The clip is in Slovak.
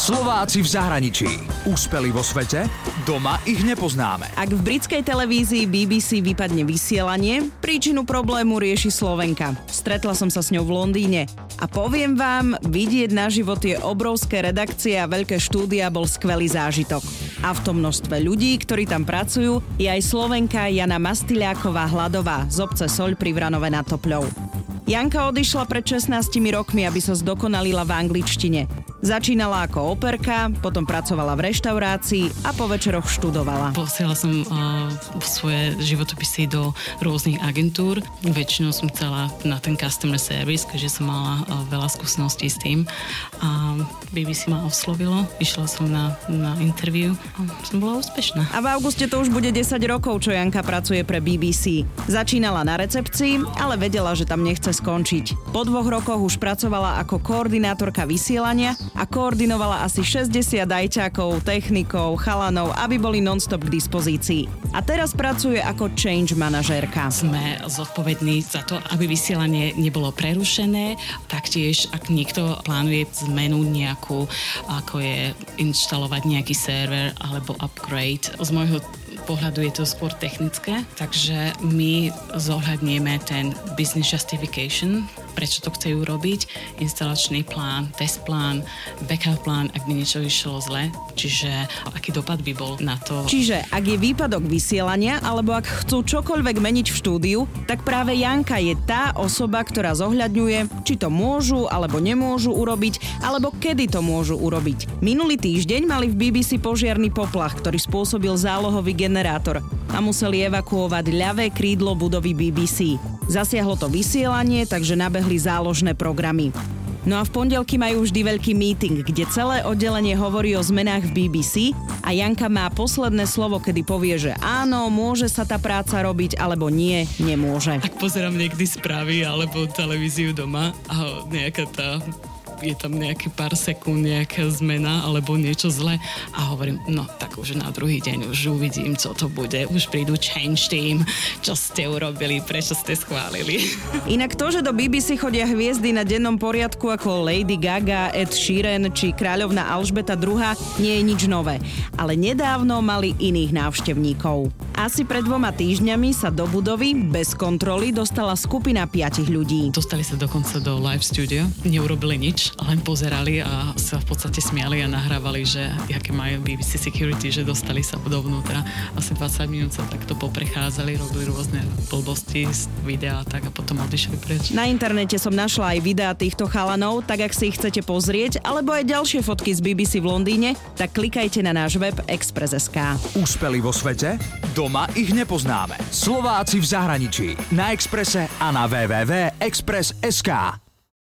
Slováci v zahraničí. Úspeli vo svete? Doma ich nepoznáme. Ak v britskej televízii BBC vypadne vysielanie, príčinu problému rieši Slovenka. Stretla som sa s ňou v Londýne. A poviem vám, vidieť na život je obrovské redakcie a veľké štúdia bol skvelý zážitok. A v tom množstve ľudí, ktorí tam pracujú, je aj Slovenka Jana Mastyliáková Hladová z obce Soľ pri Vranove nad Topľou. Janka odišla pred 16 rokmi, aby sa zdokonalila v angličtine. Začínala ako operka, potom pracovala v reštaurácii a po večeroch študovala. Posiela som uh, svoje životopisy do rôznych agentúr. Väčšinou som chcela na ten customer service, keďže som mala uh, veľa skúseností s tým. A BBC ma oslovilo, išla som na, na interview a som bola úspešná. A v auguste to už bude 10 rokov, čo Janka pracuje pre BBC. Začínala na recepcii, ale vedela, že tam nechce skončiť. Po dvoch rokoch už pracovala ako koordinátorka vysielania a koordinovala asi 60 ajťákov, technikov, chalanov, aby boli non-stop k dispozícii. A teraz pracuje ako change manažérka. Sme zodpovední za to, aby vysielanie nebolo prerušené. Taktiež, ak niekto plánuje zmenu nejakú, ako je inštalovať nejaký server alebo upgrade, z môjho pohľadu je to skôr technické, takže my zohľadnieme ten business justification, prečo to chcú robiť, instalačný plán, test plán, backup plán, ak by niečo išlo zle, čiže aký dopad by bol na to. Čiže ak je výpadok vysielania, alebo ak chcú čokoľvek meniť v štúdiu, tak práve Janka je tá osoba, ktorá zohľadňuje, či to môžu alebo nemôžu urobiť, alebo kedy to môžu urobiť. Minulý týždeň mali v BBC požiarný poplach, ktorý spôsobil zálohový generátor a museli evakuovať ľavé krídlo budovy BBC. Zasiahlo to vysielanie, takže nabehli záložné programy. No a v pondelky majú vždy veľký meeting, kde celé oddelenie hovorí o zmenách v BBC a Janka má posledné slovo, kedy povie, že áno, môže sa tá práca robiť, alebo nie, nemôže. Ak pozerám niekdy správy alebo televíziu doma a nejaká tá je tam nejaký pár sekúnd nejaká zmena alebo niečo zle a hovorím, no tak už na druhý deň už uvidím, co to bude. Už prídu change team, čo ste urobili, prečo ste schválili. Inak to, že do BBC chodia hviezdy na dennom poriadku ako Lady Gaga, Ed Sheeran či kráľovna Alžbeta II, nie je nič nové. Ale nedávno mali iných návštevníkov. Asi pred dvoma týždňami sa do budovy bez kontroly dostala skupina piatich ľudí. Dostali sa dokonca do live studio, neurobili nič, len pozerali a sa v podstate smiali a nahrávali, že aké majú BBC Security, že dostali sa dovnútra. Asi 20 minút sa takto poprechádzali, robili rôzne blbosti z videa a tak a potom odišli preč. Na internete som našla aj videá týchto chalanov, tak ak si ich chcete pozrieť, alebo aj ďalšie fotky z BBC v Londýne, tak klikajte na náš web Express.sk. Úspeli vo svete? Doma ich nepoznáme. Slováci v zahraničí. Na Exprese a na www.express.sk.